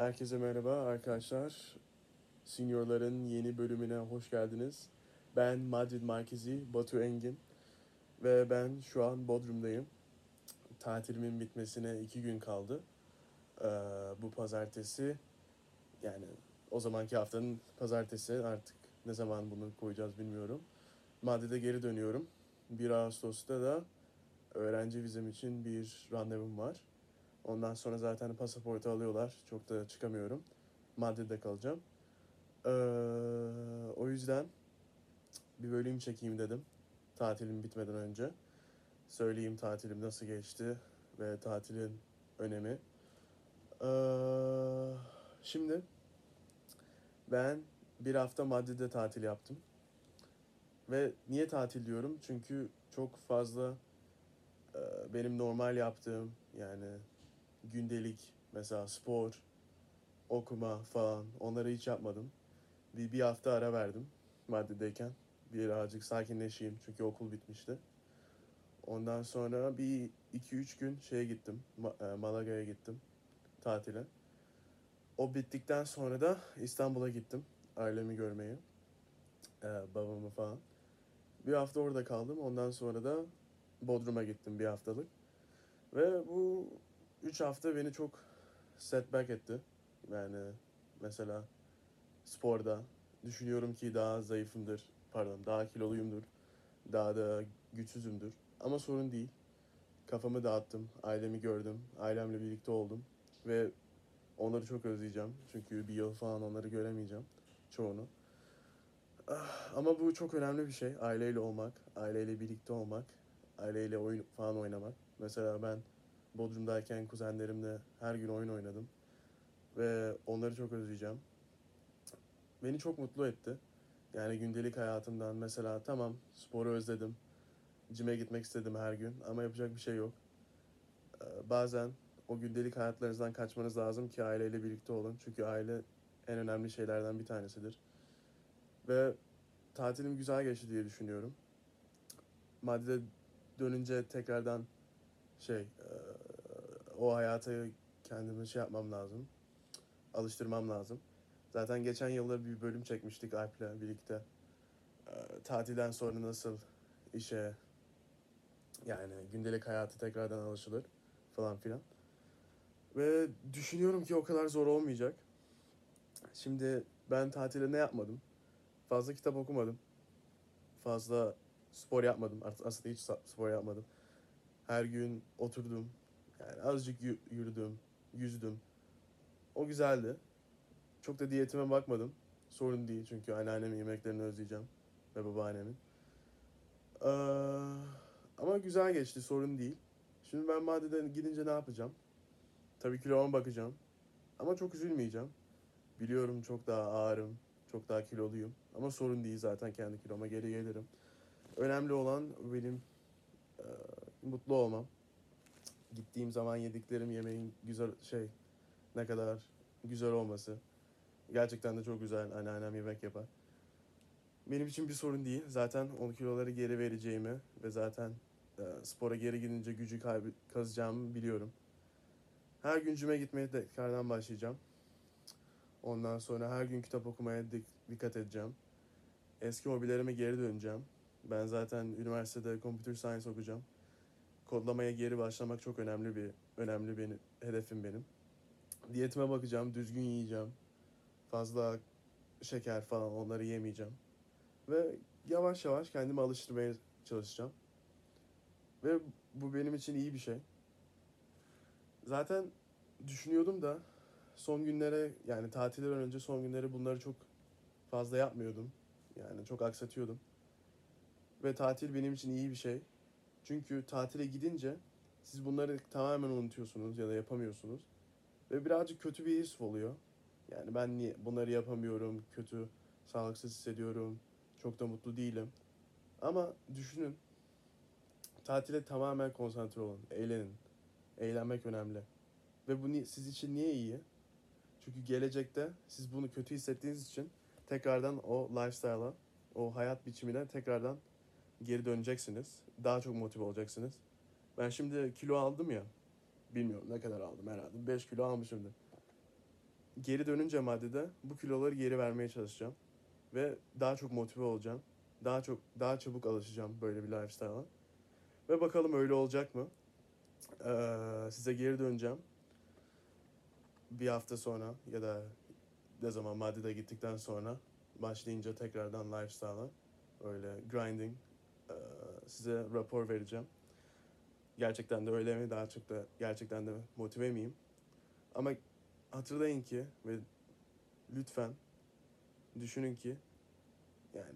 Herkese merhaba arkadaşlar. Seniorların yeni bölümüne hoş geldiniz. Ben Madrid Merkezi Batu Engin ve ben şu an Bodrum'dayım. Tatilimin bitmesine iki gün kaldı. Ee, bu pazartesi yani o zamanki haftanın pazartesi artık ne zaman bunu koyacağız bilmiyorum. Madrid'e geri dönüyorum. 1 Ağustos'ta da öğrenci vizem için bir randevum var. Ondan sonra zaten pasaportu alıyorlar. Çok da çıkamıyorum. Madrid'de kalacağım. Ee, o yüzden bir bölüm çekeyim dedim. Tatilim bitmeden önce. Söyleyeyim tatilim nasıl geçti ve tatilin önemi. Ee, şimdi ben bir hafta Madrid'de tatil yaptım. Ve niye tatil diyorum? Çünkü çok fazla e, benim normal yaptığım yani gündelik mesela spor, okuma falan onları hiç yapmadım. Bir, bir hafta ara verdim Madrid'deyken. Birazcık sakinleşeyim çünkü okul bitmişti. Ondan sonra bir 2-3 gün şeye gittim. E, Malaga'ya gittim tatile. O bittikten sonra da İstanbul'a gittim ailemi görmeye. E, babamı falan. Bir hafta orada kaldım. Ondan sonra da Bodrum'a gittim bir haftalık. Ve bu 3 hafta beni çok setback etti. Yani mesela sporda düşünüyorum ki daha zayıfımdır. Pardon daha kiloluyumdur. Daha da güçsüzümdür. Ama sorun değil. Kafamı dağıttım. Ailemi gördüm. Ailemle birlikte oldum. Ve onları çok özleyeceğim. Çünkü bir yıl falan onları göremeyeceğim. Çoğunu. Ah, Ama bu çok önemli bir şey. Aileyle olmak, aileyle birlikte olmak, aileyle oyun falan oynamak. Mesela ben Bodrum'dayken kuzenlerimle her gün oyun oynadım. Ve onları çok özleyeceğim. Beni çok mutlu etti. Yani gündelik hayatımdan mesela tamam sporu özledim. Cime gitmek istedim her gün ama yapacak bir şey yok. Ee, Bazen o gündelik hayatlarınızdan kaçmanız lazım ki aileyle birlikte olun. Çünkü aile en önemli şeylerden bir tanesidir. Ve tatilim güzel geçti diye düşünüyorum. Madrid'e dönünce tekrardan şey e, o hayata kendimi şey yapmam lazım. Alıştırmam lazım. Zaten geçen yılda bir bölüm çekmiştik Alp'le birlikte. E, tatilden sonra nasıl işe yani gündelik hayatı tekrardan alışılır falan filan. Ve düşünüyorum ki o kadar zor olmayacak. Şimdi ben tatilde ne yapmadım? Fazla kitap okumadım. Fazla spor yapmadım. Aslında hiç spor yapmadım. Her gün oturdum. Yani azıcık yü- yürüdüm, yüzdüm. O güzeldi. Çok da diyetime bakmadım. Sorun değil çünkü anneannemin yemeklerini özleyeceğim. Ve babaannemin. Ee, ama güzel geçti sorun değil. Şimdi ben Madrid'e gidince ne yapacağım? Tabii kiloma bakacağım. Ama çok üzülmeyeceğim. Biliyorum çok daha ağırım. Çok daha kiloluyum. Ama sorun değil zaten kendi kiloma geri gelirim. Önemli olan benim e, mutlu olmam. Gittiğim zaman yediklerim yemeğin güzel şey ne kadar güzel olması. Gerçekten de çok güzel anneannem yemek yapar. Benim için bir sorun değil. Zaten 10 kiloları geri vereceğimi ve zaten e, spora geri gidince gücü kaybı kazacağımı biliyorum. Her gün cime gitmeye tekrardan başlayacağım. Ondan sonra her gün kitap okumaya dik- dikkat edeceğim. Eski hobilerime geri döneceğim. Ben zaten üniversitede computer science okuyacağım. Kodlamaya geri başlamak çok önemli bir önemli benim hedefim benim. Diyetime bakacağım, düzgün yiyeceğim. Fazla şeker falan onları yemeyeceğim. Ve yavaş yavaş kendimi alıştırmaya çalışacağım. Ve bu benim için iyi bir şey. Zaten düşünüyordum da son günlere yani tatilden önce son günlere bunları çok fazla yapmıyordum. Yani çok aksatıyordum. Ve tatil benim için iyi bir şey. Çünkü tatile gidince siz bunları tamamen unutuyorsunuz ya da yapamıyorsunuz. Ve birazcık kötü bir his oluyor. Yani ben niye bunları yapamıyorum, kötü, sağlıksız hissediyorum, çok da mutlu değilim. Ama düşünün, tatile tamamen konsantre olun, eğlenin. Eğlenmek önemli. Ve bu siz için niye iyi? Çünkü gelecekte siz bunu kötü hissettiğiniz için tekrardan o lifestyle'a, o hayat biçimine tekrardan geri döneceksiniz. Daha çok motive olacaksınız. Ben şimdi kilo aldım ya. Bilmiyorum ne kadar aldım herhalde. 5 kilo almışımdır. geri dönünce Madrid'e bu kiloları geri vermeye çalışacağım. Ve daha çok motive olacağım. Daha çok daha çabuk alışacağım böyle bir lifestyle'a. Ve bakalım öyle olacak mı? Ee, size geri döneceğim. Bir hafta sonra ya da ne zaman Madrid'e gittikten sonra başlayınca tekrardan lifestyle'a öyle grinding size rapor vereceğim. Gerçekten de öyle mi? Daha çok da gerçekten de motive miyim? Ama hatırlayın ki ve lütfen düşünün ki yani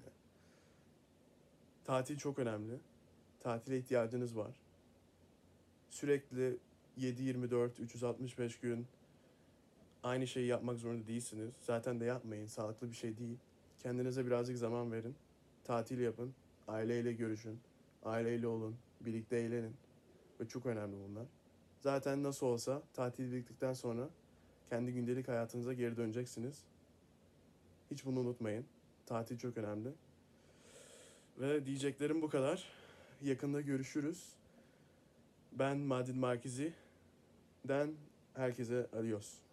tatil çok önemli. Tatile ihtiyacınız var. Sürekli 7-24, 365 gün aynı şeyi yapmak zorunda değilsiniz. Zaten de yapmayın. Sağlıklı bir şey değil. Kendinize birazcık zaman verin. Tatil yapın. Aileyle görüşün. Aileyle olun. Birlikte eğlenin. Ve çok önemli bunlar. Zaten nasıl olsa tatil bittikten sonra kendi gündelik hayatınıza geri döneceksiniz. Hiç bunu unutmayın. Tatil çok önemli. Ve diyeceklerim bu kadar. Yakında görüşürüz. Ben Madrid Markizi'den herkese adios.